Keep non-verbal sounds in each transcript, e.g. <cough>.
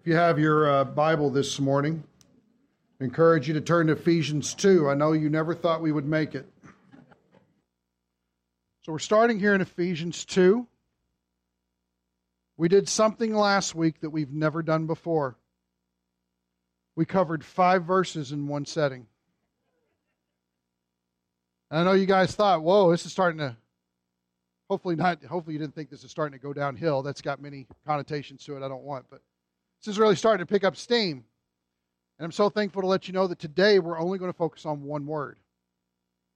If you have your uh, Bible this morning, I encourage you to turn to Ephesians 2. I know you never thought we would make it. So we're starting here in Ephesians 2. We did something last week that we've never done before. We covered five verses in one setting. And I know you guys thought, whoa, this is starting to hopefully not hopefully you didn't think this is starting to go downhill. That's got many connotations to it I don't want, but this is really starting to pick up steam. And I'm so thankful to let you know that today we're only going to focus on one word.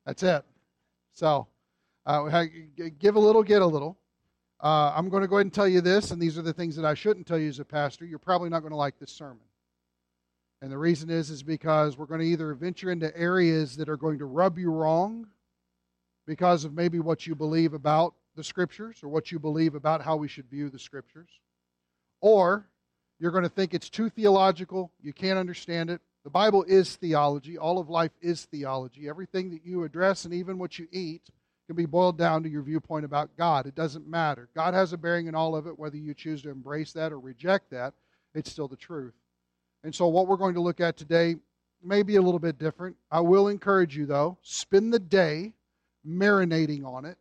That's it. So, uh, give a little, get a little. Uh, I'm going to go ahead and tell you this, and these are the things that I shouldn't tell you as a pastor. You're probably not going to like this sermon. And the reason is, is because we're going to either venture into areas that are going to rub you wrong because of maybe what you believe about the Scriptures or what you believe about how we should view the Scriptures, or you're going to think it's too theological, you can't understand it. The Bible is theology. All of life is theology. Everything that you address and even what you eat can be boiled down to your viewpoint about God. It doesn't matter. God has a bearing in all of it, whether you choose to embrace that or reject that, it's still the truth. And so, what we're going to look at today may be a little bit different. I will encourage you, though, spend the day marinating on it.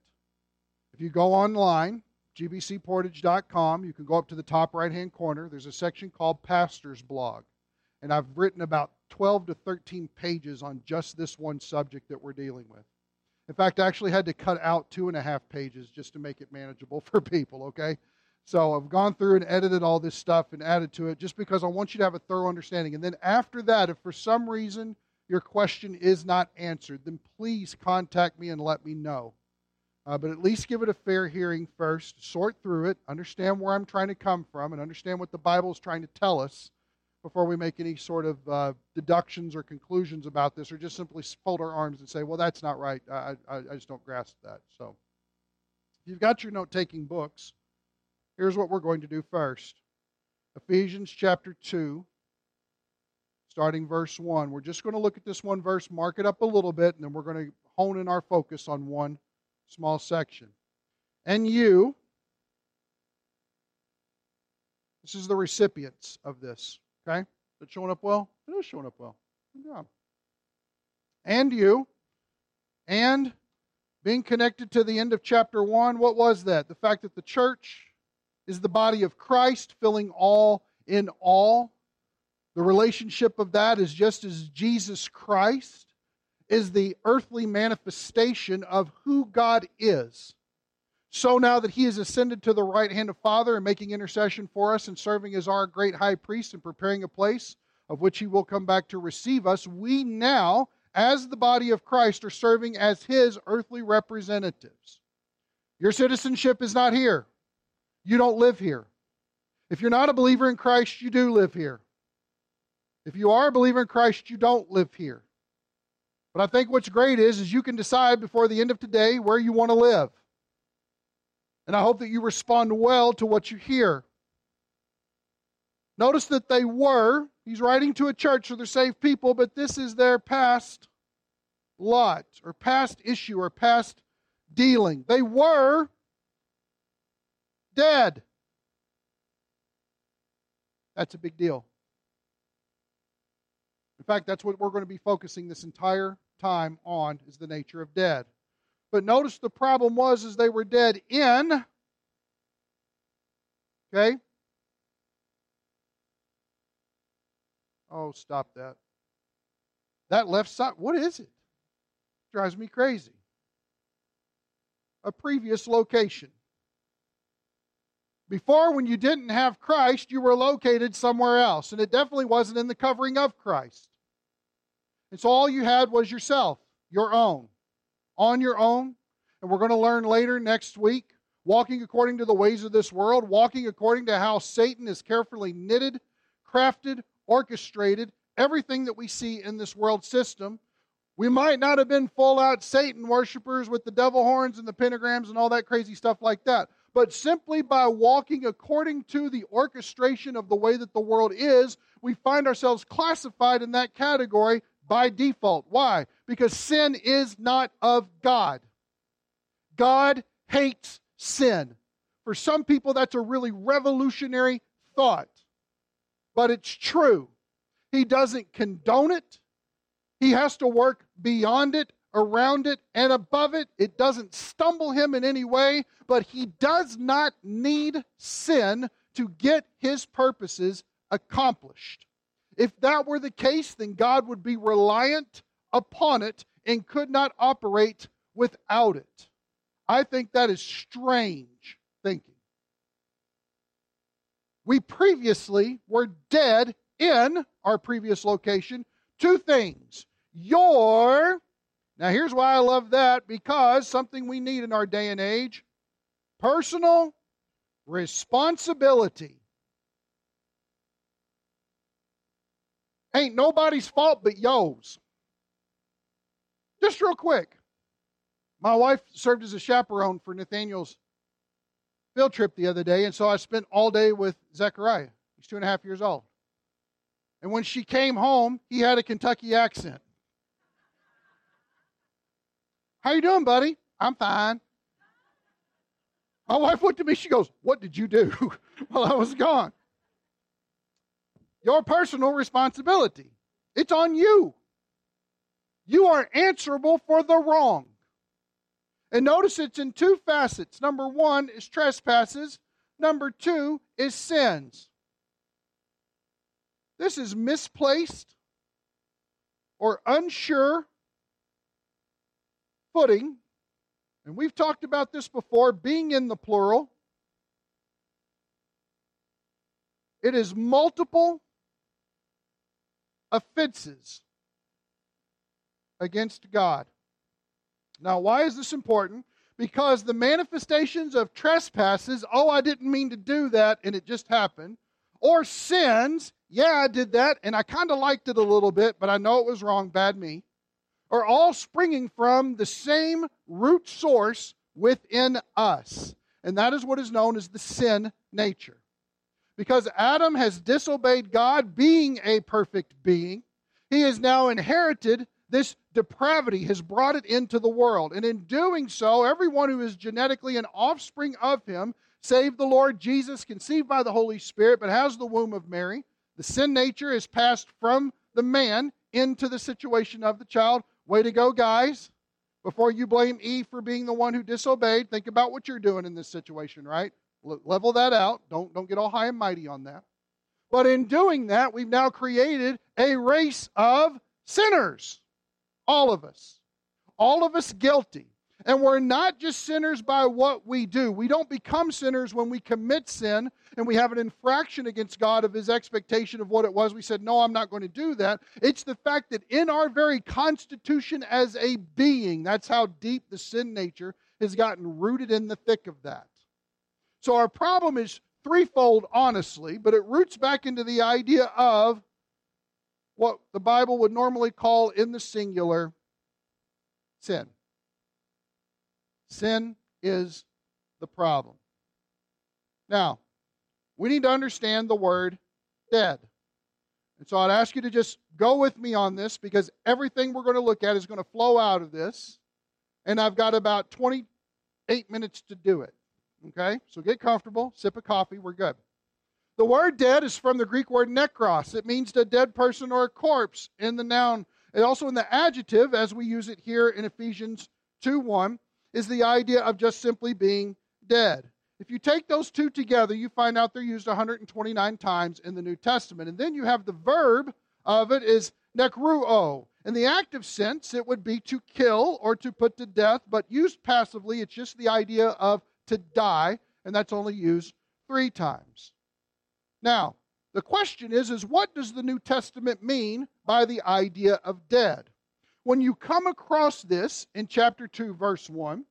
If you go online, gbcportage.com. You can go up to the top right hand corner. There's a section called Pastor's Blog. And I've written about 12 to 13 pages on just this one subject that we're dealing with. In fact, I actually had to cut out two and a half pages just to make it manageable <laughs> for people, okay? So I've gone through and edited all this stuff and added to it just because I want you to have a thorough understanding. And then after that, if for some reason your question is not answered, then please contact me and let me know. Uh, but at least give it a fair hearing first, sort through it, understand where I'm trying to come from, and understand what the Bible is trying to tell us before we make any sort of uh, deductions or conclusions about this, or just simply fold our arms and say, well, that's not right. I, I, I just don't grasp that. So, if you've got your note taking books, here's what we're going to do first Ephesians chapter 2, starting verse 1. We're just going to look at this one verse, mark it up a little bit, and then we're going to hone in our focus on one small section. And you, this is the recipients of this. Okay? Is it showing up well? It is showing up well. Good job. And you, and being connected to the end of chapter 1, what was that? The fact that the church is the body of Christ, filling all in all. The relationship of that is just as Jesus Christ is the earthly manifestation of who God is. So now that he has ascended to the right hand of Father and making intercession for us and serving as our great high priest and preparing a place of which he will come back to receive us, we now, as the body of Christ, are serving as his earthly representatives. Your citizenship is not here. You don't live here. If you're not a believer in Christ, you do live here. If you are a believer in Christ, you don't live here. But I think what's great is, is you can decide before the end of today where you want to live. And I hope that you respond well to what you hear. Notice that they were, he's writing to a church, so they're saved people, but this is their past lot or past issue or past dealing. They were dead. That's a big deal. In fact, that's what we're going to be focusing this entire time on is the nature of dead. But notice the problem was is they were dead in Okay? Oh, stop that. That left side, what is it? Drives me crazy. A previous location. Before, when you didn't have Christ, you were located somewhere else, and it definitely wasn't in the covering of Christ. And so all you had was yourself, your own, on your own. And we're going to learn later next week, walking according to the ways of this world, walking according to how Satan is carefully knitted, crafted, orchestrated everything that we see in this world system. We might not have been full out Satan worshipers with the devil horns and the pentagrams and all that crazy stuff like that. But simply by walking according to the orchestration of the way that the world is, we find ourselves classified in that category by default. Why? Because sin is not of God. God hates sin. For some people, that's a really revolutionary thought. but it's true. He doesn't condone it. He has to work beyond it, around it, and above it. It doesn't stumble him in any way, but he does not need sin to get his purposes accomplished. If that were the case, then God would be reliant upon it and could not operate without it. I think that is strange thinking. We previously were dead in our previous location. Two things. Your, now here's why I love that because something we need in our day and age personal responsibility. Ain't nobody's fault but yours. Just real quick. My wife served as a chaperone for Nathaniel's field trip the other day, and so I spent all day with Zechariah. He's two and a half years old. And when she came home, he had a Kentucky accent. How you doing, buddy? I'm fine. My wife looked at me, she goes, What did you do <laughs> while I was gone? Your personal responsibility. It's on you. You are answerable for the wrong. And notice it's in two facets. Number one is trespasses, number two is sins. This is misplaced or unsure footing. And we've talked about this before, being in the plural. It is multiple offenses against God. Now, why is this important? Because the manifestations of trespasses, oh, I didn't mean to do that and it just happened, or sins, yeah, I did that and I kind of liked it a little bit, but I know it was wrong, bad me, are all springing from the same root source within us. And that is what is known as the sin nature. Because Adam has disobeyed God, being a perfect being, he has now inherited this depravity, has brought it into the world. And in doing so, everyone who is genetically an offspring of him, save the Lord Jesus, conceived by the Holy Spirit, but has the womb of Mary, the sin nature is passed from the man into the situation of the child. Way to go, guys. Before you blame Eve for being the one who disobeyed, think about what you're doing in this situation, right? Level that out. Don't, don't get all high and mighty on that. But in doing that, we've now created a race of sinners. All of us. All of us guilty. And we're not just sinners by what we do. We don't become sinners when we commit sin and we have an infraction against God of his expectation of what it was. We said, No, I'm not going to do that. It's the fact that in our very constitution as a being, that's how deep the sin nature has gotten rooted in the thick of that. So our problem is threefold, honestly, but it roots back into the idea of what the Bible would normally call in the singular sin. Sin is the problem. Now, we need to understand the word dead. And so I'd ask you to just go with me on this because everything we're going to look at is going to flow out of this. And I've got about 28 minutes to do it. Okay? So get comfortable, sip a coffee, we're good. The word dead is from the Greek word nekros. It means a dead person or a corpse in the noun. And also in the adjective, as we use it here in Ephesians 2 1, is the idea of just simply being dead. If you take those two together, you find out they're used 129 times in the New Testament. And then you have the verb of it is nekruo. In the active sense, it would be to kill or to put to death, but used passively, it's just the idea of to die, and that's only used three times. Now, the question is, is what does the New Testament mean by the idea of dead? When you come across this in chapter 2, verse 1,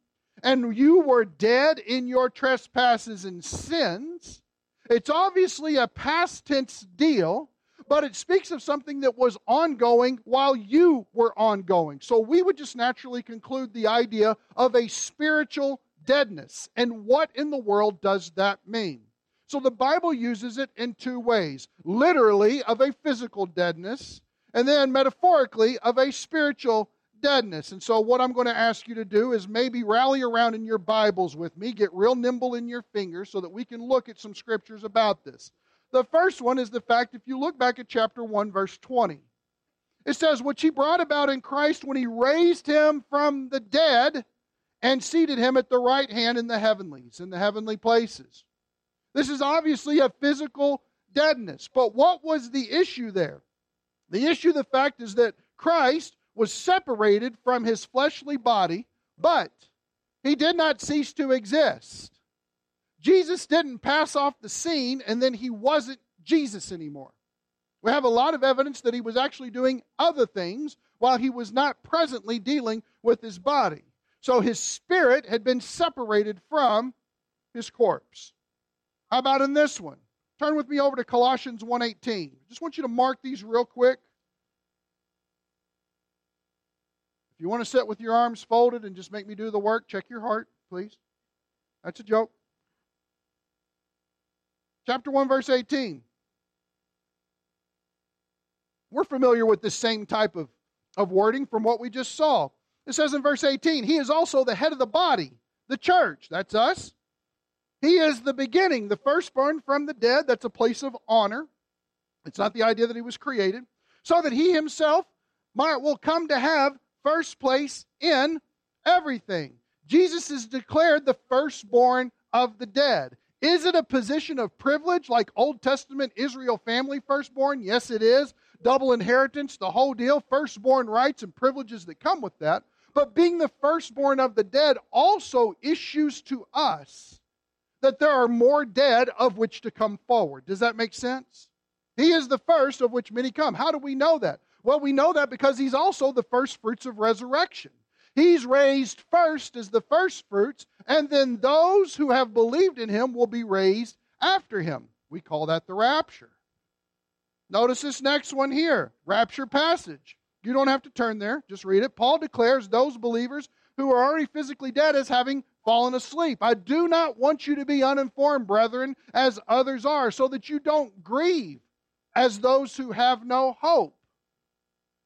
and you were dead in your trespasses and sins, it's obviously a past tense deal, but it speaks of something that was ongoing while you were ongoing. So we would just naturally conclude the idea of a spiritual deadness. And what in the world does that mean? So the Bible uses it in two ways literally, of a physical deadness, and then metaphorically, of a spiritual deadness. And so, what I'm going to ask you to do is maybe rally around in your Bibles with me, get real nimble in your fingers so that we can look at some scriptures about this. The first one is the fact if you look back at chapter 1, verse 20, it says, Which he brought about in Christ when he raised him from the dead and seated him at the right hand in the heavenlies, in the heavenly places. This is obviously a physical deadness. But what was the issue there? The issue, the fact is that Christ was separated from his fleshly body, but he did not cease to exist. Jesus didn't pass off the scene and then he wasn't Jesus anymore. We have a lot of evidence that he was actually doing other things while he was not presently dealing with his body. So his spirit had been separated from his corpse. How about in this one? Turn with me over to Colossians 1:18. Just want you to mark these real quick. If you want to sit with your arms folded and just make me do the work, check your heart, please. That's a joke. Chapter 1, verse 18. We're familiar with this same type of, of wording from what we just saw. It says in verse 18, He is also the head of the body, the church. That's us. He is the beginning, the firstborn from the dead. That's a place of honor. It's not the idea that he was created. So that he himself might will come to have first place in everything. Jesus is declared the firstborn of the dead. Is it a position of privilege like Old Testament Israel family firstborn? Yes, it is. Double inheritance, the whole deal, firstborn rights and privileges that come with that. But being the firstborn of the dead also issues to us that there are more dead of which to come forward. Does that make sense? He is the first of which many come. How do we know that? Well, we know that because he's also the first fruits of resurrection. He's raised first as the first fruits, and then those who have believed in him will be raised after him. We call that the rapture. Notice this next one here rapture passage. You don't have to turn there, just read it. Paul declares those believers who are already physically dead as having fallen asleep. I do not want you to be uninformed, brethren, as others are, so that you don't grieve as those who have no hope.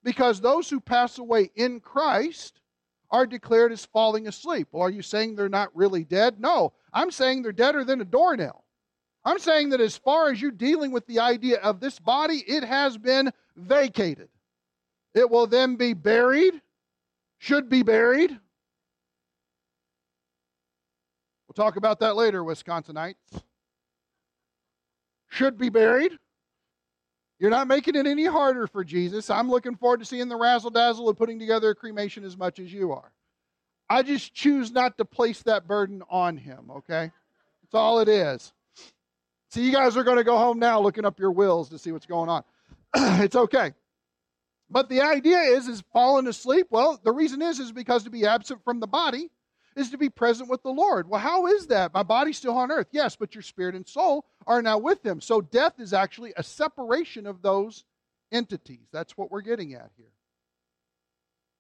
Because those who pass away in Christ are declared as falling asleep. Well, are you saying they're not really dead? No. I'm saying they're deader than a doornail. I'm saying that as far as you're dealing with the idea of this body, it has been vacated. It will then be buried, should be buried. We'll talk about that later, Wisconsinites. Should be buried. You're not making it any harder for Jesus. I'm looking forward to seeing the razzle dazzle of putting together a cremation as much as you are. I just choose not to place that burden on him, okay? That's all it is. See, you guys are going to go home now looking up your wills to see what's going on. <clears throat> it's okay. But the idea is, is falling asleep. Well, the reason is, is because to be absent from the body is to be present with the Lord. Well, how is that? My body's still on earth. Yes, but your spirit and soul are now with him. So death is actually a separation of those entities. That's what we're getting at here.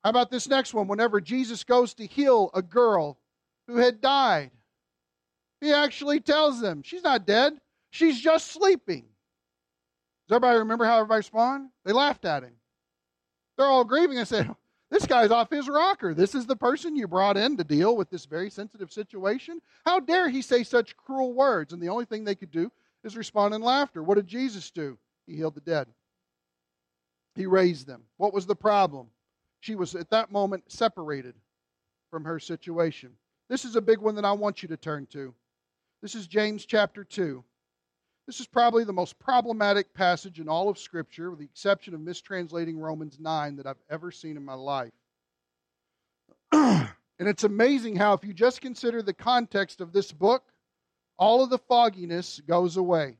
How about this next one? Whenever Jesus goes to heal a girl who had died, he actually tells them, She's not dead, she's just sleeping. Does everybody remember how everybody responded? They laughed at him. They're all grieving and said, <laughs> This guy's off his rocker. This is the person you brought in to deal with this very sensitive situation. How dare he say such cruel words? And the only thing they could do is respond in laughter. What did Jesus do? He healed the dead, he raised them. What was the problem? She was at that moment separated from her situation. This is a big one that I want you to turn to. This is James chapter 2. This is probably the most problematic passage in all of Scripture, with the exception of mistranslating Romans 9 that I've ever seen in my life. <clears throat> and it's amazing how, if you just consider the context of this book, all of the fogginess goes away.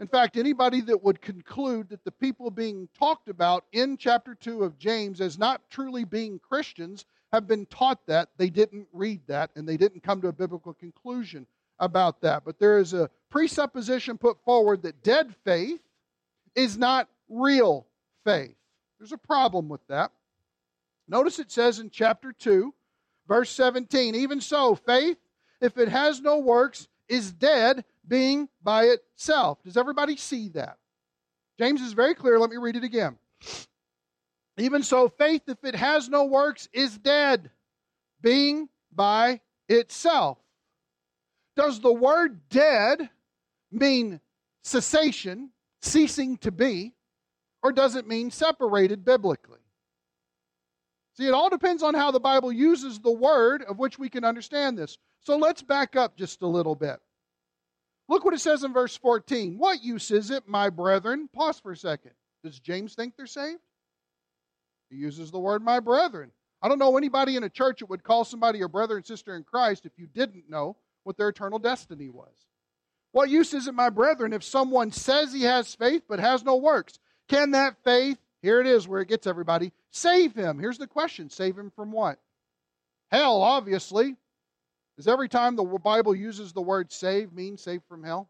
In fact, anybody that would conclude that the people being talked about in chapter 2 of James as not truly being Christians have been taught that, they didn't read that, and they didn't come to a biblical conclusion about that. But there is a presupposition put forward that dead faith is not real faith. There's a problem with that. Notice it says in chapter 2, verse 17, even so, faith, if it has no works, is dead, being by itself. Does everybody see that? James is very clear. Let me read it again. Even so, faith, if it has no works, is dead, being by itself. Does the word dead mean cessation, ceasing to be, or does it mean separated biblically? See, it all depends on how the Bible uses the word of which we can understand this. So let's back up just a little bit. Look what it says in verse 14. What use is it, my brethren? Pause for a second. Does James think they're saved? He uses the word my brethren. I don't know anybody in a church that would call somebody a brother and sister in Christ if you didn't know what their eternal destiny was. What use is it, my brethren, if someone says he has faith but has no works? Can that faith, here it is where it gets everybody, save him? Here's the question save him from what? Hell, obviously. Does every time the Bible uses the word save mean save from hell?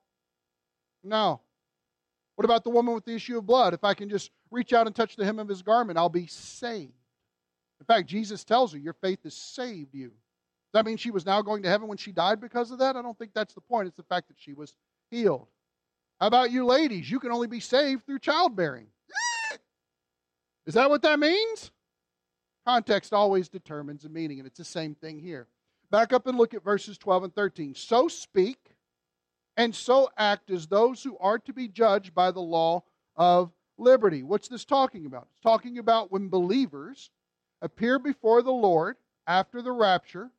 No. What about the woman with the issue of blood? If I can just reach out and touch the hem of his garment, I'll be saved. In fact, Jesus tells her, Your faith has saved you. Does that mean she was now going to heaven when she died because of that? I don't think that's the point. It's the fact that she was healed. How about you ladies? You can only be saved through childbearing. <gasps> Is that what that means? Context always determines the meaning, and it's the same thing here. Back up and look at verses 12 and 13. So speak and so act as those who are to be judged by the law of liberty. What's this talking about? It's talking about when believers appear before the Lord after the rapture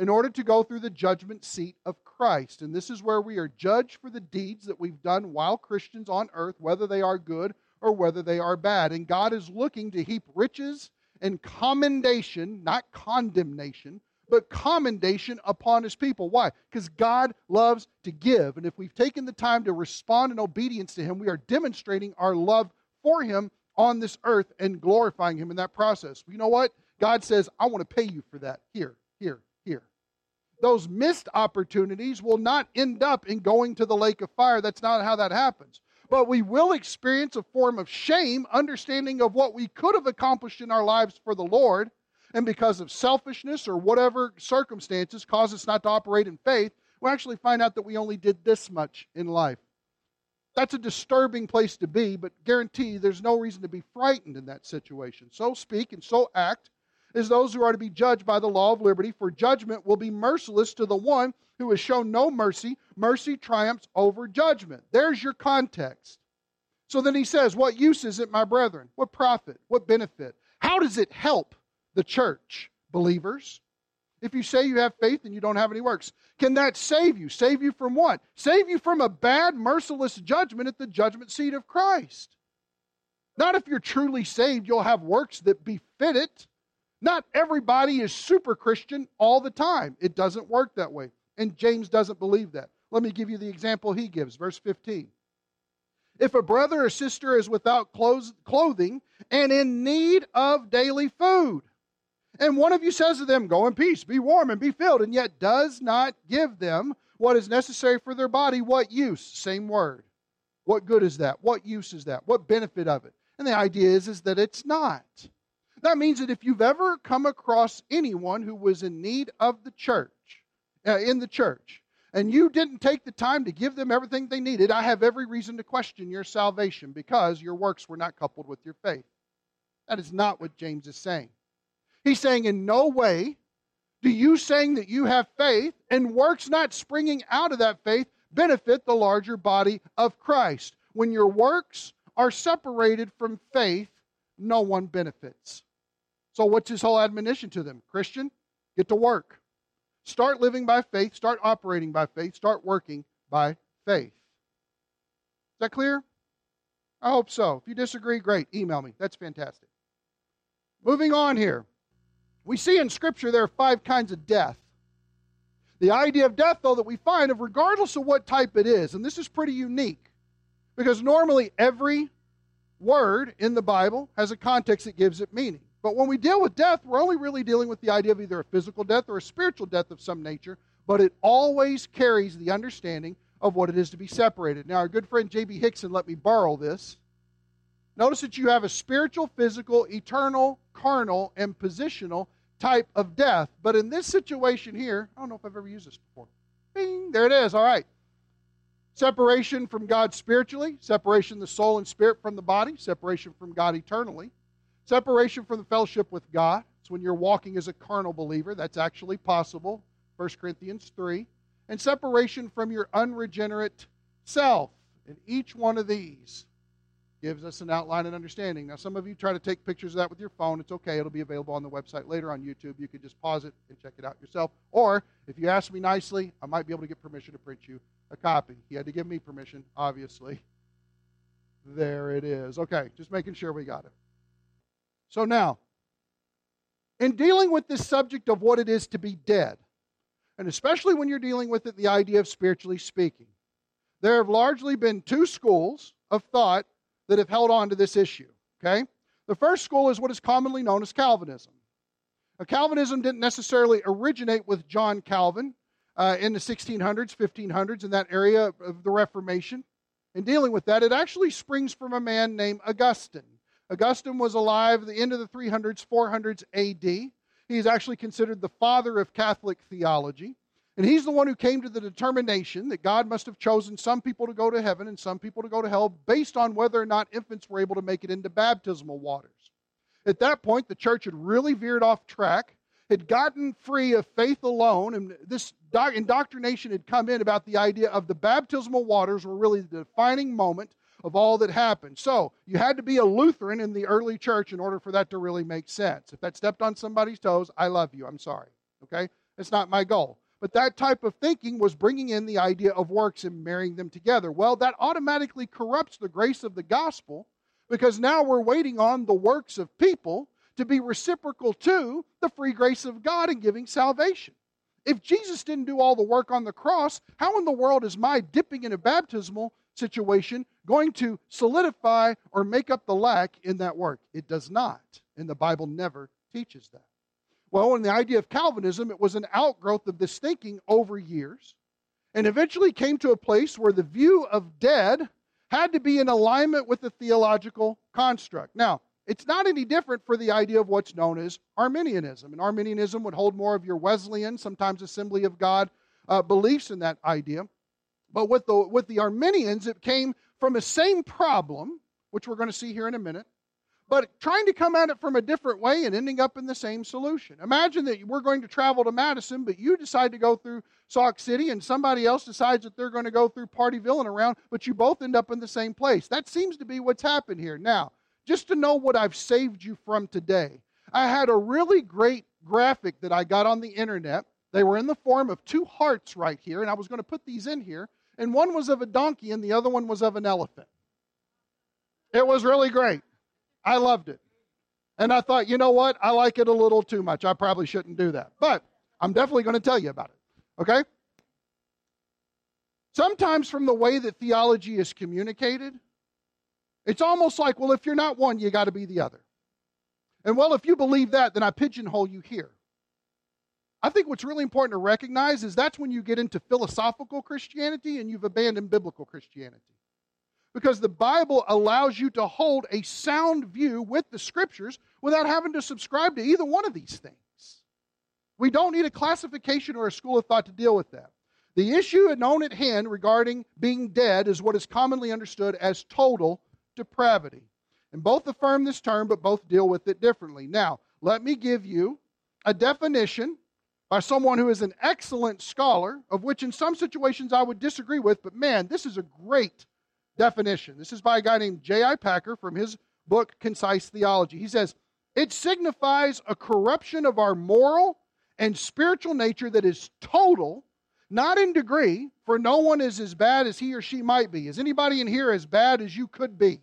in order to go through the judgment seat of Christ. And this is where we are judged for the deeds that we've done while Christians on earth, whether they are good or whether they are bad. And God is looking to heap riches and commendation, not condemnation, but commendation upon his people. Why? Because God loves to give. And if we've taken the time to respond in obedience to him, we are demonstrating our love for him on this earth and glorifying Him in that process. You know what? God says, I want to pay you for that. Here. Those missed opportunities will not end up in going to the lake of fire. That's not how that happens. But we will experience a form of shame, understanding of what we could have accomplished in our lives for the Lord, and because of selfishness or whatever circumstances cause us not to operate in faith, we actually find out that we only did this much in life. That's a disturbing place to be, but guarantee there's no reason to be frightened in that situation. So speak and so act as those who are to be judged by the law of liberty, for judgment will be merciless to the one who has shown no mercy. Mercy triumphs over judgment. There's your context. So then he says, What use is it, my brethren? What profit? What benefit? How does it help the church, believers? If you say you have faith and you don't have any works, can that save you? Save you from what? Save you from a bad, merciless judgment at the judgment seat of Christ. Not if you're truly saved, you'll have works that befit it. Not everybody is super Christian all the time. It doesn't work that way. And James doesn't believe that. Let me give you the example he gives, verse 15. If a brother or sister is without clothes, clothing and in need of daily food, and one of you says to them, Go in peace, be warm, and be filled, and yet does not give them what is necessary for their body, what use? Same word. What good is that? What use is that? What benefit of it? And the idea is, is that it's not. That means that if you've ever come across anyone who was in need of the church, uh, in the church, and you didn't take the time to give them everything they needed, I have every reason to question your salvation because your works were not coupled with your faith. That is not what James is saying. He's saying, in no way do you saying that you have faith and works not springing out of that faith benefit the larger body of Christ. When your works are separated from faith, no one benefits. So, what's his whole admonition to them? Christian, get to work. Start living by faith, start operating by faith, start working by faith. Is that clear? I hope so. If you disagree, great. Email me. That's fantastic. Moving on here. We see in Scripture there are five kinds of death. The idea of death, though, that we find of regardless of what type it is, and this is pretty unique because normally every word in the Bible has a context that gives it meaning. But when we deal with death, we're only really dealing with the idea of either a physical death or a spiritual death of some nature, but it always carries the understanding of what it is to be separated. Now, our good friend J.B. Hixson let me borrow this. Notice that you have a spiritual, physical, eternal, carnal, and positional type of death. But in this situation here, I don't know if I've ever used this before. Bing, there it is. All right. Separation from God spiritually, separation the soul and spirit from the body, separation from God eternally, separation from the fellowship with God. It's when you're walking as a carnal believer. That's actually possible. 1 Corinthians 3. And separation from your unregenerate self And each one of these gives us an outline and understanding. Now, some of you try to take pictures of that with your phone. It's okay. It'll be available on the website later on YouTube. You can just pause it and check it out yourself. Or if you ask me nicely, I might be able to get permission to print you a copy. He had to give me permission, obviously. There it is. Okay, just making sure we got it. So now, in dealing with this subject of what it is to be dead, and especially when you're dealing with it, the idea of spiritually speaking, there have largely been two schools of thought that have held on to this issue. Okay? The first school is what is commonly known as Calvinism. Now, Calvinism didn't necessarily originate with John Calvin uh, in the 1600s, 1500s, in that area of the Reformation. In dealing with that, it actually springs from a man named Augustine. Augustine was alive at the end of the 300s, 400s AD. He is actually considered the father of Catholic theology. And he's the one who came to the determination that God must have chosen some people to go to heaven and some people to go to hell based on whether or not infants were able to make it into baptismal waters. At that point, the church had really veered off track, had gotten free of faith alone, and this indoctrination had come in about the idea of the baptismal waters were really the defining moment of all that happened. So you had to be a Lutheran in the early church in order for that to really make sense. If that stepped on somebody's toes, I love you. I'm sorry. Okay? It's not my goal. But that type of thinking was bringing in the idea of works and marrying them together. Well, that automatically corrupts the grace of the gospel because now we're waiting on the works of people to be reciprocal to the free grace of God in giving salvation. If Jesus didn't do all the work on the cross, how in the world is my dipping in a baptismal situation going to solidify or make up the lack in that work? It does not. And the Bible never teaches that. Well, in the idea of Calvinism, it was an outgrowth of this thinking over years and eventually came to a place where the view of dead had to be in alignment with the theological construct. Now, it's not any different for the idea of what's known as Arminianism. And Arminianism would hold more of your Wesleyan, sometimes Assembly of God uh, beliefs in that idea. But with the, with the Arminians, it came from the same problem, which we're going to see here in a minute, but trying to come at it from a different way and ending up in the same solution. Imagine that we're going to travel to Madison, but you decide to go through Sauk City, and somebody else decides that they're going to go through Pardeeville and around, but you both end up in the same place. That seems to be what's happened here. Now, just to know what I've saved you from today, I had a really great graphic that I got on the internet. They were in the form of two hearts right here, and I was going to put these in here. And one was of a donkey, and the other one was of an elephant. It was really great. I loved it. And I thought, you know what? I like it a little too much. I probably shouldn't do that. But I'm definitely going to tell you about it. Okay? Sometimes, from the way that theology is communicated, it's almost like, well, if you're not one, you got to be the other. And well, if you believe that, then I pigeonhole you here. I think what's really important to recognize is that's when you get into philosophical Christianity and you've abandoned biblical Christianity because the Bible allows you to hold a sound view with the scriptures without having to subscribe to either one of these things. We don't need a classification or a school of thought to deal with that. The issue known at hand regarding being dead is what is commonly understood as total depravity. And both affirm this term, but both deal with it differently. Now, let me give you a definition by someone who is an excellent scholar, of which in some situations I would disagree with, but man, this is a great definition. This is by a guy named J.I. Packer from his book, Concise Theology. He says, It signifies a corruption of our moral and spiritual nature that is total, not in degree, for no one is as bad as he or she might be. Is anybody in here as bad as you could be?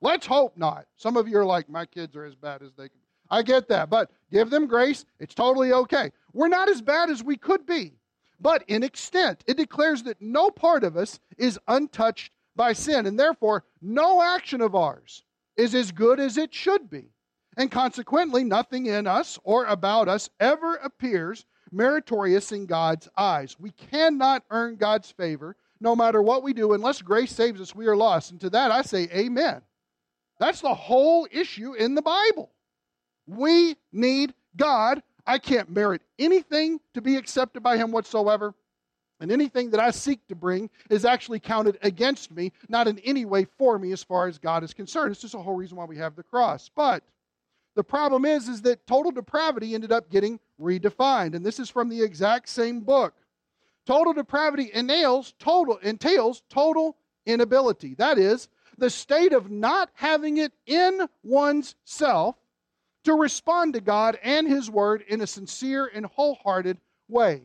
Let's hope not. Some of you are like, My kids are as bad as they can. I get that, but give them grace. It's totally okay. We're not as bad as we could be, but in extent, it declares that no part of us is untouched by sin, and therefore no action of ours is as good as it should be. And consequently, nothing in us or about us ever appears meritorious in God's eyes. We cannot earn God's favor no matter what we do. Unless grace saves us, we are lost. And to that I say, Amen. That's the whole issue in the Bible. We need God. I can't merit anything to be accepted by Him whatsoever. And anything that I seek to bring is actually counted against me, not in any way for me as far as God is concerned. It's just the whole reason why we have the cross. But the problem is, is that total depravity ended up getting redefined. And this is from the exact same book. Total depravity entails total, entails total inability. That is, the state of not having it in one's self to respond to God and His Word in a sincere and wholehearted way.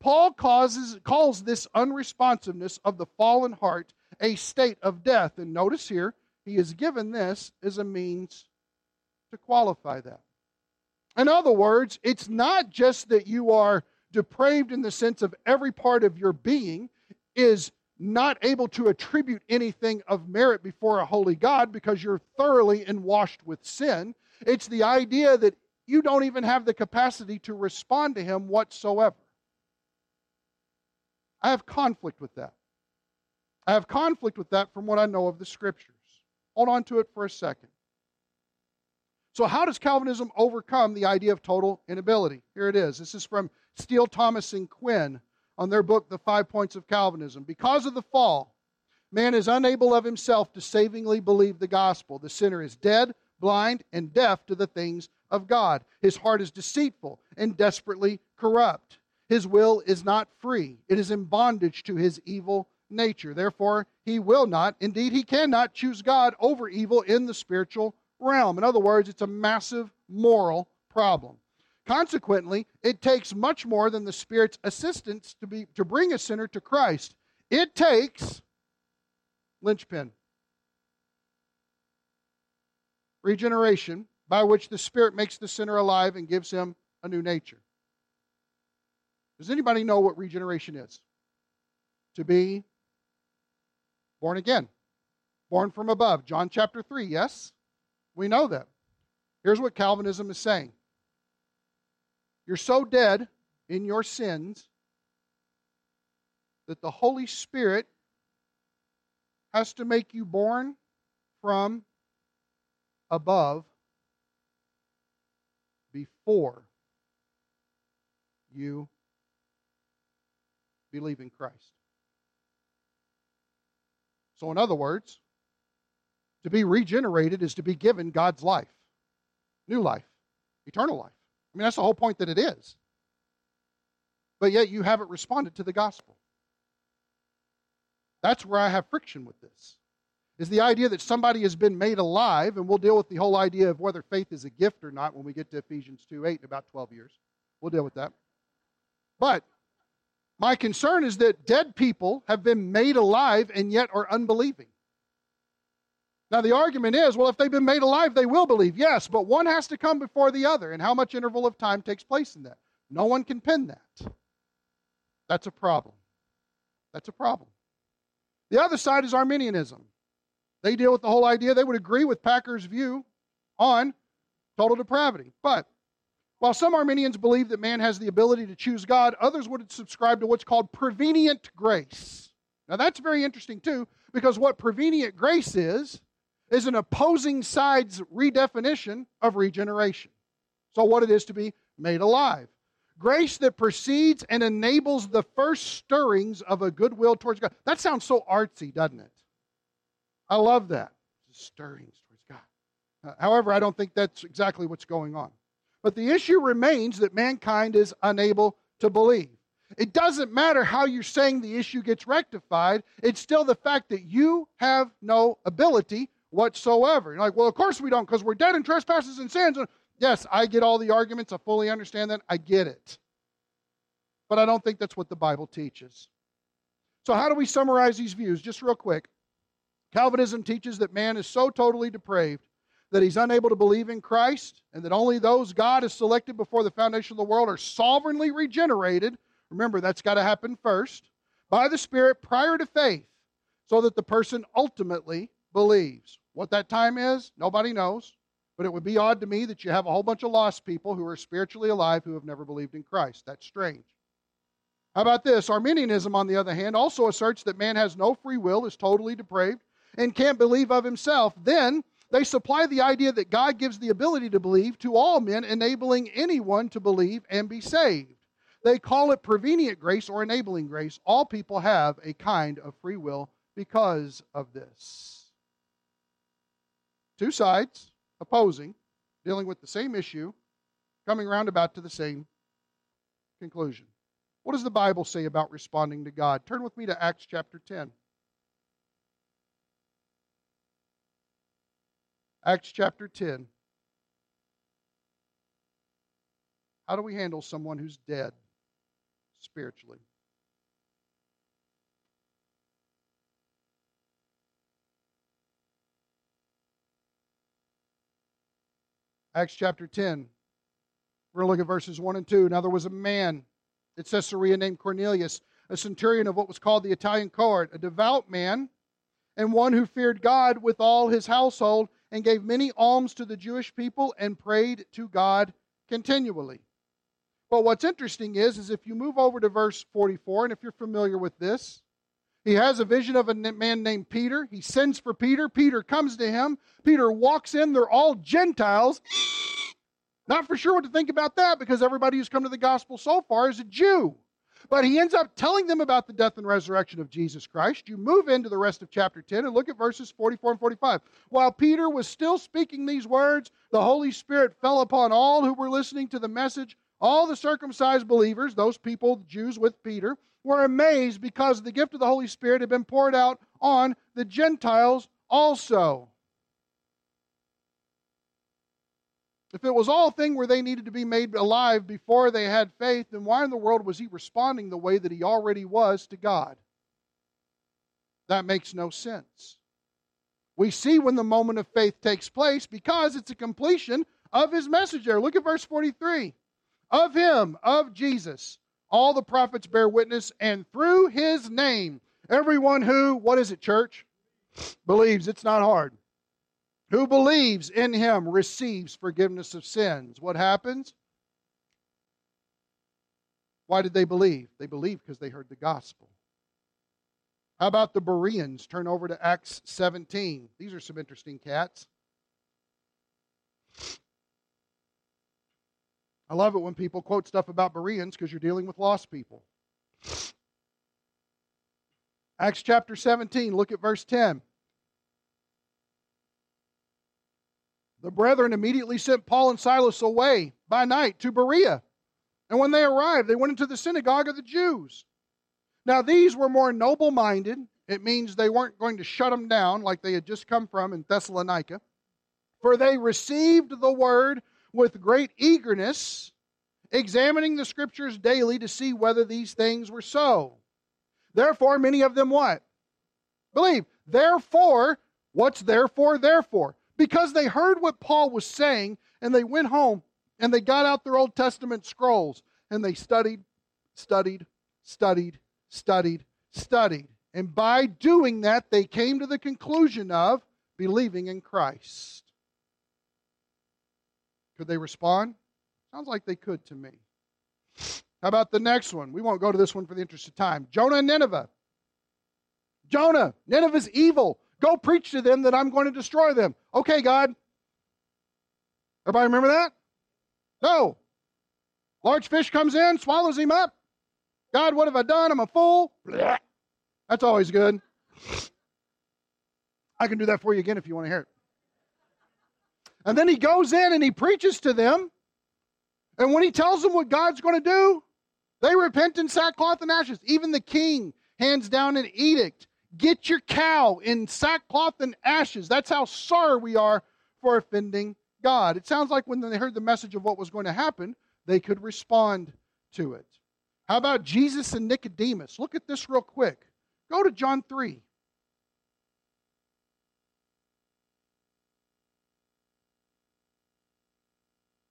Paul causes, calls this unresponsiveness of the fallen heart a state of death. And notice here, he is given this as a means to qualify that. In other words, it's not just that you are depraved in the sense of every part of your being is not able to attribute anything of merit before a holy God because you're thoroughly and washed with sin. It's the idea that you don't even have the capacity to respond to Him whatsoever. I have conflict with that. I have conflict with that from what I know of the Scriptures. Hold on to it for a second. So, how does Calvinism overcome the idea of total inability? Here it is. This is from Steele, Thomas, and Quinn on their book, The Five Points of Calvinism. Because of the fall, man is unable of himself to savingly believe the gospel. The sinner is dead, blind, and deaf to the things of God. His heart is deceitful and desperately corrupt. His will is not free, it is in bondage to his evil nature. Therefore, he will not, indeed, he cannot choose God over evil in the spiritual realm. In other words, it's a massive moral problem. Consequently, it takes much more than the Spirit's assistance to, be, to bring a sinner to Christ. It takes linchpin. Regeneration, by which the Spirit makes the sinner alive and gives him a new nature. Does anybody know what regeneration is? To be born again, born from above. John chapter 3, yes? We know that. Here's what Calvinism is saying you're so dead in your sins that the Holy Spirit has to make you born from above before you believe in Christ. So, in other words, to be regenerated is to be given God's life, new life, eternal life. I mean, that's the whole point that it is. But yet you haven't responded to the gospel. That's where I have friction with this. Is the idea that somebody has been made alive, and we'll deal with the whole idea of whether faith is a gift or not when we get to Ephesians 2 8 in about 12 years. We'll deal with that. But my concern is that dead people have been made alive and yet are unbelieving. Now, the argument is well, if they've been made alive, they will believe. Yes, but one has to come before the other. And how much interval of time takes place in that? No one can pin that. That's a problem. That's a problem. The other side is Arminianism. They deal with the whole idea, they would agree with Packer's view on total depravity. But while some Arminians believe that man has the ability to choose God, others would subscribe to what's called prevenient grace. Now, that's very interesting, too, because what prevenient grace is, is an opposing side's redefinition of regeneration. So, what it is to be made alive. Grace that precedes and enables the first stirrings of a goodwill towards God. That sounds so artsy, doesn't it? I love that. Stirrings towards God. Uh, however, I don't think that's exactly what's going on. But the issue remains that mankind is unable to believe. It doesn't matter how you're saying the issue gets rectified, it's still the fact that you have no ability whatsoever. You're like, well, of course we don't because we're dead in trespasses and sins. Yes, I get all the arguments. I fully understand that. I get it. But I don't think that's what the Bible teaches. So, how do we summarize these views? Just real quick. Calvinism teaches that man is so totally depraved that he's unable to believe in Christ, and that only those God has selected before the foundation of the world are sovereignly regenerated. Remember, that's got to happen first by the Spirit prior to faith, so that the person ultimately believes. What that time is, nobody knows. But it would be odd to me that you have a whole bunch of lost people who are spiritually alive who have never believed in Christ. That's strange. How about this? Arminianism, on the other hand, also asserts that man has no free will, is totally depraved, and can't believe of himself. Then they supply the idea that God gives the ability to believe to all men, enabling anyone to believe and be saved. They call it prevenient grace or enabling grace. All people have a kind of free will because of this. Two sides opposing, dealing with the same issue, coming roundabout to the same conclusion. What does the Bible say about responding to God? Turn with me to Acts chapter 10. Acts chapter 10. How do we handle someone who's dead spiritually? Acts chapter 10. We're going to look at verses 1 and 2. Now there was a man at Caesarea named Cornelius, a centurion of what was called the Italian cohort, a devout man, and one who feared God with all his household, and gave many alms to the Jewish people and prayed to God continually. But what's interesting is, is if you move over to verse 44, and if you're familiar with this, he has a vision of a man named Peter. He sends for Peter. Peter comes to him. Peter walks in. They're all Gentiles. Not for sure what to think about that because everybody who's come to the gospel so far is a Jew. But he ends up telling them about the death and resurrection of Jesus Christ. You move into the rest of chapter 10 and look at verses 44 and 45. While Peter was still speaking these words, the Holy Spirit fell upon all who were listening to the message. All the circumcised believers, those people, the Jews with Peter, were amazed because the gift of the Holy Spirit had been poured out on the Gentiles also. If it was all a thing where they needed to be made alive before they had faith, then why in the world was he responding the way that he already was to God? That makes no sense. We see when the moment of faith takes place because it's a completion of his message there. Look at verse 43. Of him, of Jesus, all the prophets bear witness, and through his name, everyone who, what is it, church? Believes. It's not hard. Who believes in him receives forgiveness of sins. What happens? Why did they believe? They believed because they heard the gospel. How about the Bereans? Turn over to Acts 17. These are some interesting cats. I love it when people quote stuff about Bereans because you're dealing with lost people. Acts chapter 17, look at verse 10. The brethren immediately sent Paul and Silas away by night to Berea. And when they arrived, they went into the synagogue of the Jews. Now, these were more noble minded. It means they weren't going to shut them down like they had just come from in Thessalonica. For they received the word with great eagerness, examining the scriptures daily to see whether these things were so. Therefore, many of them what? Believe. Therefore, what's therefore, therefore? Because they heard what Paul was saying and they went home and they got out their Old Testament scrolls and they studied, studied, studied, studied, studied. And by doing that, they came to the conclusion of believing in Christ. Could they respond? Sounds like they could to me. How about the next one? We won't go to this one for the interest of time. Jonah and Nineveh. Jonah, Nineveh's evil. Go preach to them that I'm going to destroy them. Okay, God. Everybody remember that? No. Large fish comes in, swallows him up. God, what have I done? I'm a fool. That's always good. I can do that for you again if you want to hear it. And then he goes in and he preaches to them. And when he tells them what God's going to do, they repent in sackcloth and ashes. Even the king hands down an edict get your cow in sackcloth and ashes. That's how sorry we are for offending God. It sounds like when they heard the message of what was going to happen, they could respond to it. How about Jesus and Nicodemus? Look at this real quick. Go to John 3.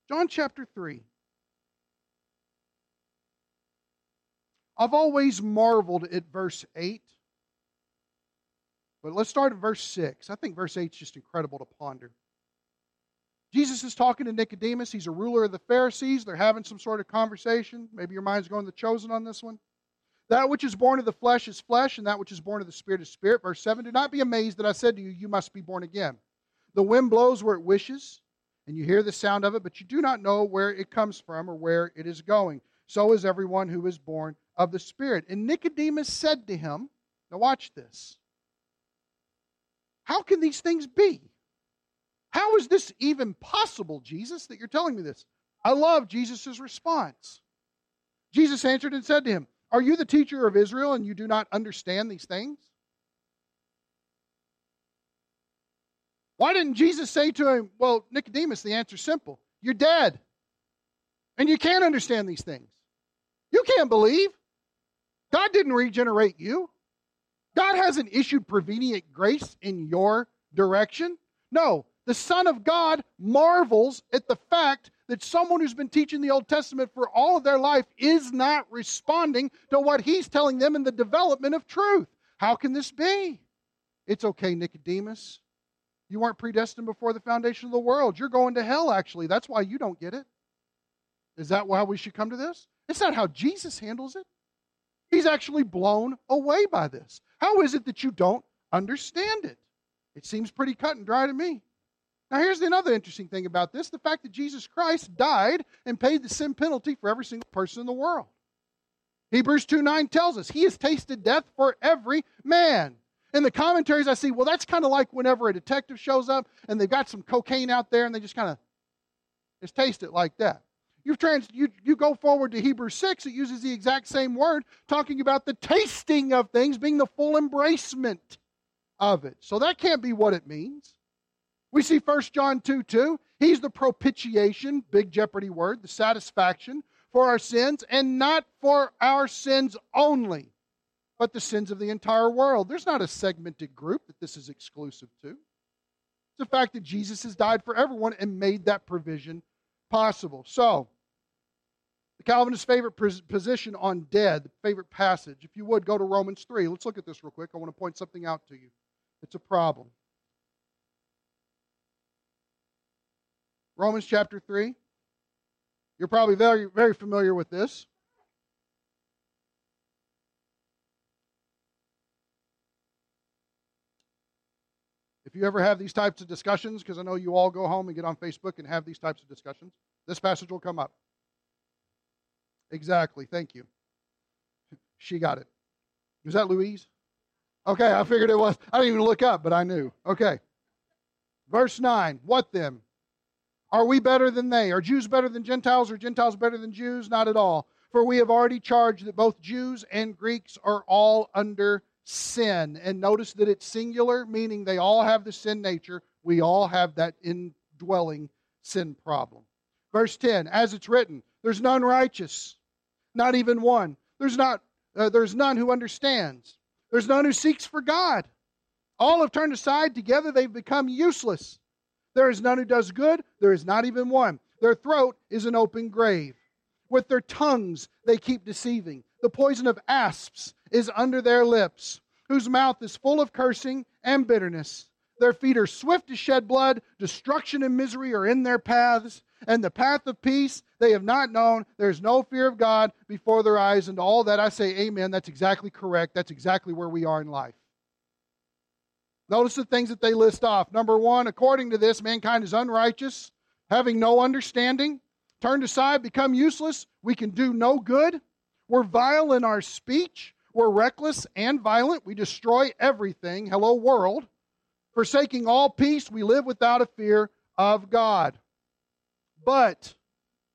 John chapter 3. I've always marveled at verse 8. But let's start at verse 6. I think verse 8 is just incredible to ponder. Jesus is talking to Nicodemus. He's a ruler of the Pharisees. They're having some sort of conversation. Maybe your mind's going to the chosen on this one. That which is born of the flesh is flesh, and that which is born of the spirit is spirit. Verse 7 Do not be amazed that I said to you, You must be born again. The wind blows where it wishes and you hear the sound of it, but you do not know where it comes from or where it is going. So is everyone who is born of the Spirit. And Nicodemus said to him, Now watch this. How can these things be? How is this even possible, Jesus, that you're telling me this? I love Jesus' response. Jesus answered and said to him, Are you the teacher of Israel and you do not understand these things? Why didn't Jesus say to him, Well, Nicodemus, the answer's simple. You're dead. And you can't understand these things. You can't believe. God didn't regenerate you. God hasn't issued prevenient grace in your direction. No, the Son of God marvels at the fact that someone who's been teaching the Old Testament for all of their life is not responding to what he's telling them in the development of truth. How can this be? It's okay, Nicodemus. You weren't predestined before the foundation of the world. You're going to hell, actually. That's why you don't get it. Is that why we should come to this? It's not how Jesus handles it. He's actually blown away by this. How is it that you don't understand it? It seems pretty cut and dry to me. Now, here's another interesting thing about this the fact that Jesus Christ died and paid the sin penalty for every single person in the world. Hebrews 2 9 tells us he has tasted death for every man. In the commentaries, I see, well, that's kind of like whenever a detective shows up and they've got some cocaine out there and they just kind of just taste it like that. You, trans, you, you go forward to Hebrews 6, it uses the exact same word, talking about the tasting of things being the full embracement of it. So that can't be what it means. We see 1 John 2 2. He's the propitiation, big Jeopardy word, the satisfaction for our sins, and not for our sins only, but the sins of the entire world. There's not a segmented group that this is exclusive to. It's the fact that Jesus has died for everyone and made that provision possible. So, Calvinist favorite position on dead, favorite passage. If you would, go to Romans 3. Let's look at this real quick. I want to point something out to you. It's a problem. Romans chapter 3. You're probably very, very familiar with this. If you ever have these types of discussions, because I know you all go home and get on Facebook and have these types of discussions, this passage will come up. Exactly. Thank you. She got it. Was that Louise? Okay, I figured it was. I didn't even look up, but I knew. Okay. Verse 9. What then? Are we better than they? Are Jews better than Gentiles or Gentiles better than Jews? Not at all. For we have already charged that both Jews and Greeks are all under sin. And notice that it's singular, meaning they all have the sin nature. We all have that indwelling sin problem. Verse 10, as it's written, there's none righteous, not even one. There's not uh, there's none who understands. There's none who seeks for God. All have turned aside together they've become useless. There is none who does good, there is not even one. Their throat is an open grave. With their tongues they keep deceiving. The poison of asps is under their lips, whose mouth is full of cursing and bitterness. Their feet are swift to shed blood. Destruction and misery are in their paths. And the path of peace they have not known. There's no fear of God before their eyes. And all that I say, Amen. That's exactly correct. That's exactly where we are in life. Notice the things that they list off. Number one, according to this, mankind is unrighteous, having no understanding, turned aside, become useless. We can do no good. We're vile in our speech. We're reckless and violent. We destroy everything. Hello, world. Forsaking all peace, we live without a fear of God. But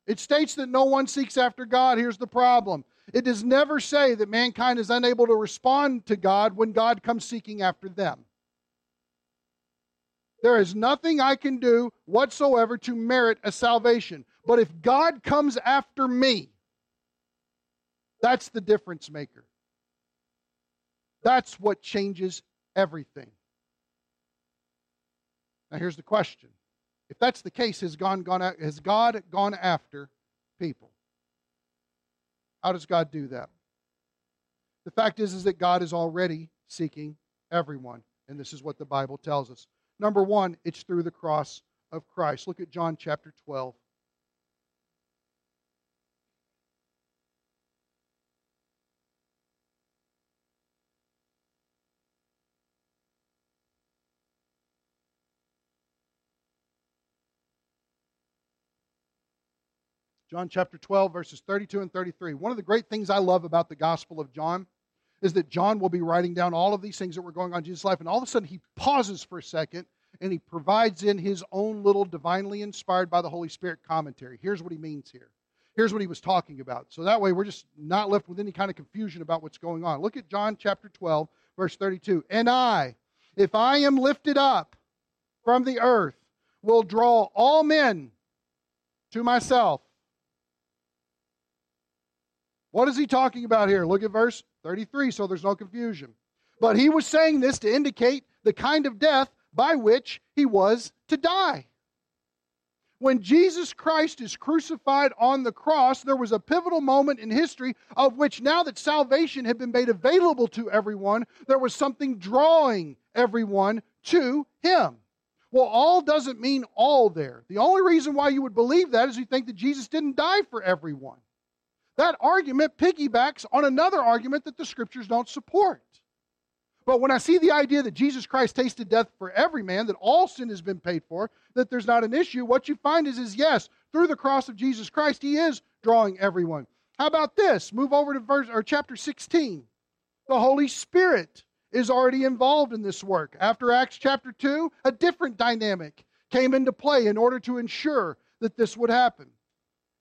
it states that no one seeks after God. Here's the problem it does never say that mankind is unable to respond to God when God comes seeking after them. There is nothing I can do whatsoever to merit a salvation. But if God comes after me, that's the difference maker. That's what changes everything. Now, here's the question if that's the case, has, gone, has God gone after people? How does God do that? The fact is, is that God is already seeking everyone. And this is what the Bible tells us. Number one, it's through the cross of Christ. Look at John chapter 12. John chapter 12, verses 32 and 33. One of the great things I love about the Gospel of John is that John will be writing down all of these things that were going on in Jesus' life, and all of a sudden he pauses for a second and he provides in his own little divinely inspired by the Holy Spirit commentary. Here's what he means here. Here's what he was talking about. So that way we're just not left with any kind of confusion about what's going on. Look at John chapter 12, verse 32. And I, if I am lifted up, from the earth will draw all men to myself. What is he talking about here? Look at verse 33 so there's no confusion. But he was saying this to indicate the kind of death by which he was to die. When Jesus Christ is crucified on the cross, there was a pivotal moment in history of which, now that salvation had been made available to everyone, there was something drawing everyone to him. Well, all doesn't mean all there. The only reason why you would believe that is you think that Jesus didn't die for everyone. That argument piggybacks on another argument that the scriptures don't support. But when I see the idea that Jesus Christ tasted death for every man, that all sin has been paid for, that there's not an issue, what you find is, is yes, through the cross of Jesus Christ, He is drawing everyone. How about this? Move over to verse or chapter 16. The Holy Spirit is already involved in this work. After Acts chapter 2, a different dynamic came into play in order to ensure that this would happen.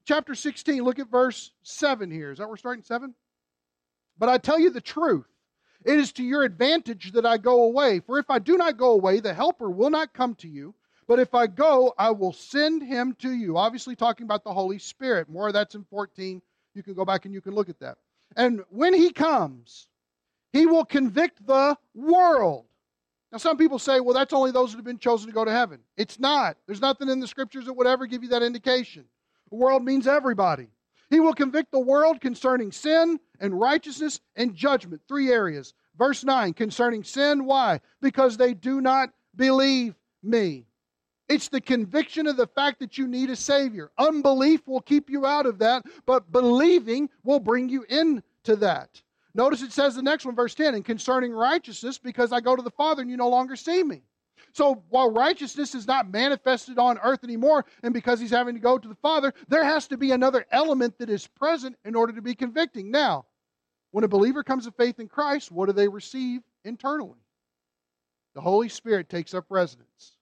Chapter 16, look at verse 7 here. Is that we're starting 7? But I tell you the truth it is to your advantage that I go away. For if I do not go away, the Helper will not come to you. But if I go, I will send him to you. Obviously, talking about the Holy Spirit. More of that's in 14. You can go back and you can look at that. And when he comes, he will convict the world. Now, some people say, well, that's only those that have been chosen to go to heaven. It's not. There's nothing in the scriptures that would ever give you that indication. The world means everybody. He will convict the world concerning sin and righteousness and judgment. Three areas. Verse 9 concerning sin. Why? Because they do not believe me. It's the conviction of the fact that you need a Savior. Unbelief will keep you out of that, but believing will bring you into that. Notice it says the next one, verse 10, and concerning righteousness, because I go to the Father and you no longer see me. So while righteousness is not manifested on earth anymore, and because he's having to go to the Father, there has to be another element that is present in order to be convicting. Now, when a believer comes to faith in Christ, what do they receive internally? The Holy Spirit takes up residence,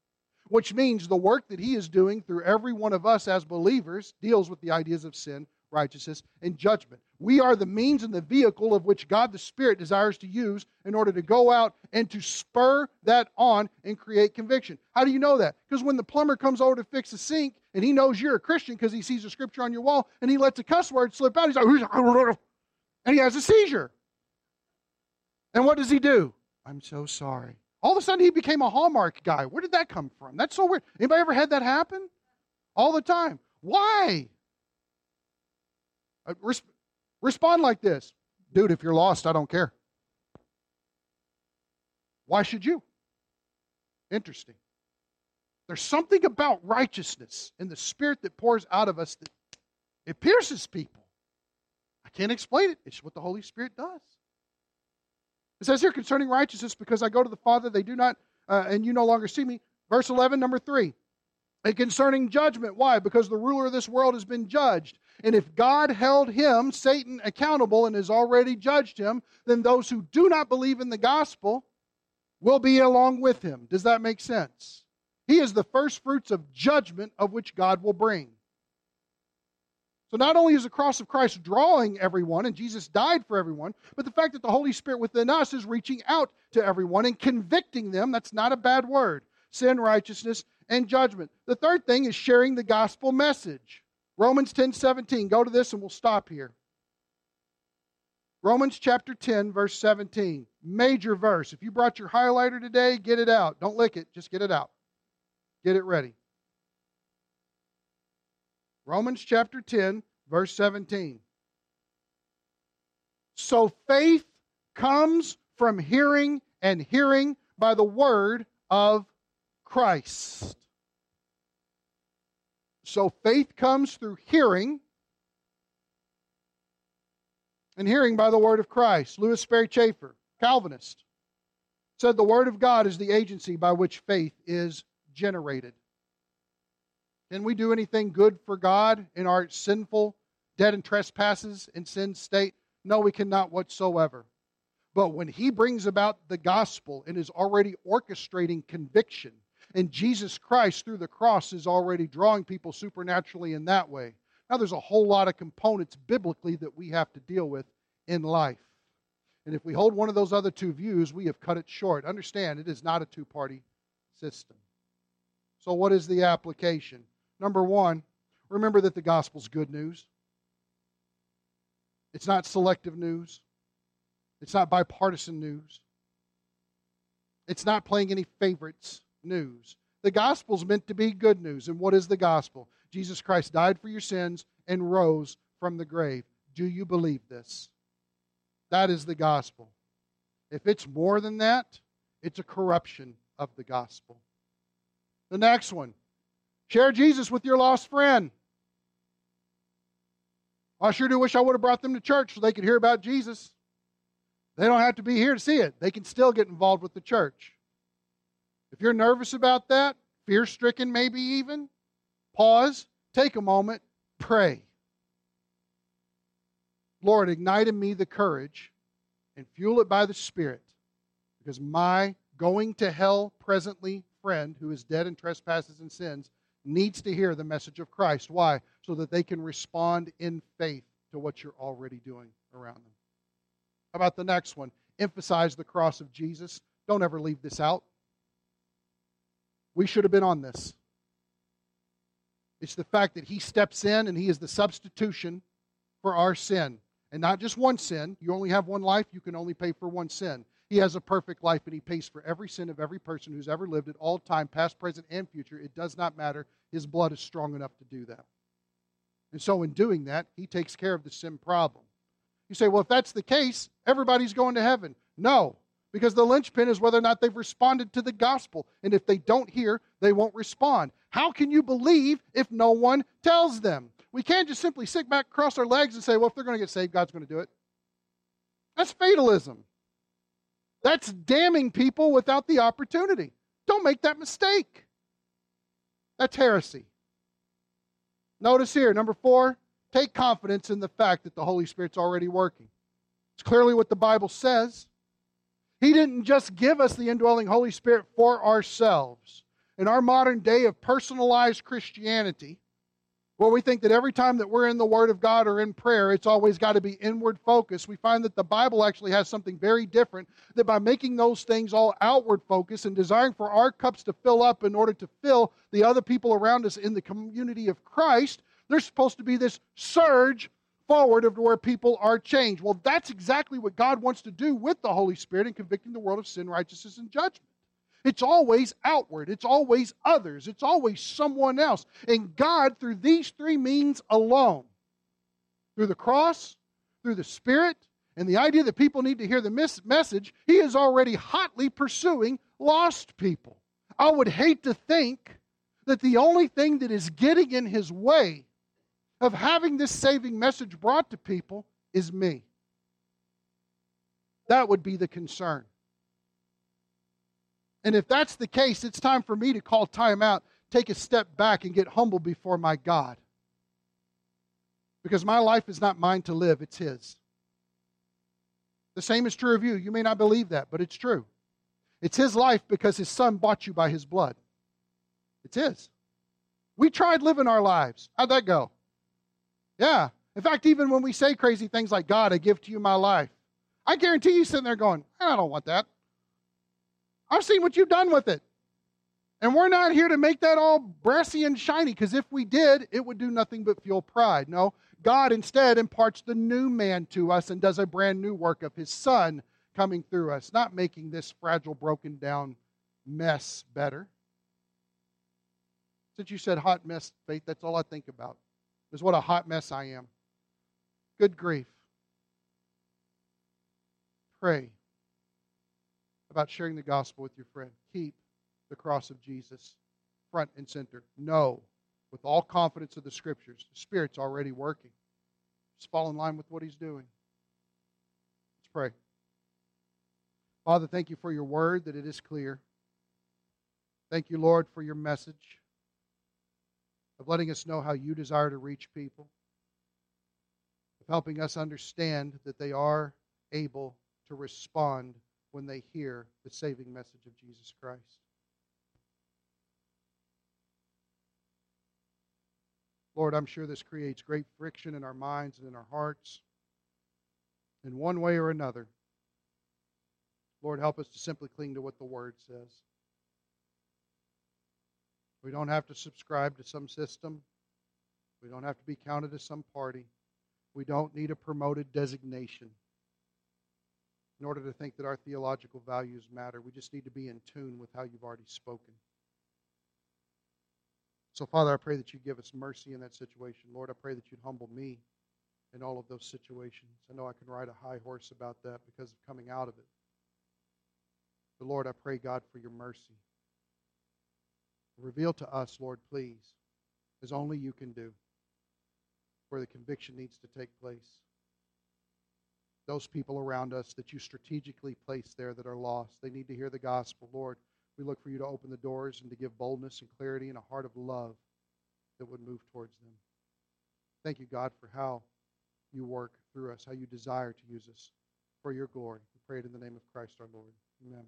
which means the work that he is doing through every one of us as believers deals with the ideas of sin, righteousness, and judgment. We are the means and the vehicle of which God the Spirit desires to use in order to go out and to spur that on and create conviction. How do you know that? Because when the plumber comes over to fix the sink and he knows you're a Christian because he sees a scripture on your wall and he lets a cuss word slip out, he's like, and he has a seizure. And what does he do? I'm so sorry. All of a sudden he became a Hallmark guy. Where did that come from? That's so weird. Anybody ever had that happen? All the time. Why? Uh, Respond like this Dude, if you're lost, I don't care. Why should you? Interesting. There's something about righteousness and the spirit that pours out of us that it pierces people. I can't explain it. It's what the Holy Spirit does. It says here concerning righteousness, because I go to the Father, they do not, uh, and you no longer see me. Verse 11, number 3. And concerning judgment, why? Because the ruler of this world has been judged. And if God held him, Satan, accountable and has already judged him, then those who do not believe in the gospel will be along with him. Does that make sense? He is the first fruits of judgment of which God will bring. So not only is the cross of Christ drawing everyone, and Jesus died for everyone, but the fact that the Holy Spirit within us is reaching out to everyone and convicting them, that's not a bad word. Sin, righteousness, and judgment. The third thing is sharing the gospel message. Romans 10 17. Go to this and we'll stop here. Romans chapter 10, verse 17. Major verse. If you brought your highlighter today, get it out. Don't lick it, just get it out. Get it ready. Romans chapter 10, verse 17. So faith comes from hearing, and hearing by the word of Christ. So faith comes through hearing, and hearing by the word of Christ. Lewis Sperry Chafer, Calvinist, said the word of God is the agency by which faith is generated. Can we do anything good for God in our sinful, dead and trespasses and sin state? No, we cannot whatsoever. But when He brings about the gospel and is already orchestrating conviction, and Jesus Christ, through the cross, is already drawing people supernaturally in that way. Now, there's a whole lot of components biblically that we have to deal with in life. And if we hold one of those other two views, we have cut it short. Understand, it is not a two party system. So, what is the application? Number one, remember that the gospel's good news. It's not selective news. It's not bipartisan news. It's not playing any favorites news. The gospel's meant to be good news. And what is the gospel? Jesus Christ died for your sins and rose from the grave. Do you believe this? That is the gospel. If it's more than that, it's a corruption of the gospel. The next one share Jesus with your lost friend. I sure do wish I would have brought them to church so they could hear about Jesus. They don't have to be here to see it, they can still get involved with the church. If you're nervous about that, fear stricken maybe even, pause, take a moment, pray. Lord, ignite in me the courage and fuel it by the Spirit because my going to hell presently friend who is dead in trespasses and sins needs to hear the message of Christ. Why? So that they can respond in faith to what you're already doing around them. How about the next one? Emphasize the cross of Jesus. Don't ever leave this out. We should have been on this. It's the fact that he steps in and he is the substitution for our sin. And not just one sin. You only have one life, you can only pay for one sin. He has a perfect life and he pays for every sin of every person who's ever lived at all time, past, present, and future. It does not matter. His blood is strong enough to do that. And so, in doing that, he takes care of the sin problem. You say, well, if that's the case, everybody's going to heaven. No, because the linchpin is whether or not they've responded to the gospel. And if they don't hear, they won't respond. How can you believe if no one tells them? We can't just simply sit back, cross our legs, and say, well, if they're going to get saved, God's going to do it. That's fatalism. That's damning people without the opportunity. Don't make that mistake. That's heresy. Notice here, number four, take confidence in the fact that the Holy Spirit's already working. It's clearly what the Bible says. He didn't just give us the indwelling Holy Spirit for ourselves. In our modern day of personalized Christianity, where we think that every time that we're in the Word of God or in prayer, it's always got to be inward focused. We find that the Bible actually has something very different, that by making those things all outward focused and desiring for our cups to fill up in order to fill the other people around us in the community of Christ, there's supposed to be this surge forward of where people are changed. Well, that's exactly what God wants to do with the Holy Spirit in convicting the world of sin, righteousness, and judgment. It's always outward. It's always others. It's always someone else. And God, through these three means alone through the cross, through the Spirit, and the idea that people need to hear the message, He is already hotly pursuing lost people. I would hate to think that the only thing that is getting in His way of having this saving message brought to people is me. That would be the concern. And if that's the case, it's time for me to call time out, take a step back, and get humble before my God. Because my life is not mine to live, it's His. The same is true of you. You may not believe that, but it's true. It's His life because His Son bought you by His blood. It's His. We tried living our lives. How'd that go? Yeah. In fact, even when we say crazy things like, God, I give to you my life, I guarantee you sitting there going, I don't want that. I've seen what you've done with it. And we're not here to make that all brassy and shiny, because if we did, it would do nothing but fuel pride. No, God instead imparts the new man to us and does a brand new work of his son coming through us, not making this fragile, broken down mess better. Since you said hot mess, Faith, that's all I think about, is what a hot mess I am. Good grief. Pray about sharing the gospel with your friend. Keep the cross of Jesus front and center. Know with all confidence of the scriptures, the Spirit's already working. Just fall in line with what He's doing. Let's pray. Father, thank you for your word that it is clear. Thank you, Lord, for your message of letting us know how you desire to reach people, of helping us understand that they are able to respond when they hear the saving message of Jesus Christ. Lord, I'm sure this creates great friction in our minds and in our hearts in one way or another. Lord, help us to simply cling to what the Word says. We don't have to subscribe to some system. We don't have to be counted as some party. We don't need a promoted designation in order to think that our theological values matter. We just need to be in tune with how you've already spoken. So, Father, I pray that you give us mercy in that situation. Lord, I pray that you'd humble me in all of those situations. I know I can ride a high horse about that because of coming out of it. But, Lord, I pray, God, for your mercy. Reveal to us, Lord, please, as only you can do, where the conviction needs to take place. Those people around us that you strategically place there that are lost, they need to hear the gospel. Lord, we look for you to open the doors and to give boldness and clarity and a heart of love that would move towards them. Thank you, God, for how you work through us, how you desire to use us for your glory. We pray it in the name of Christ our Lord. Amen.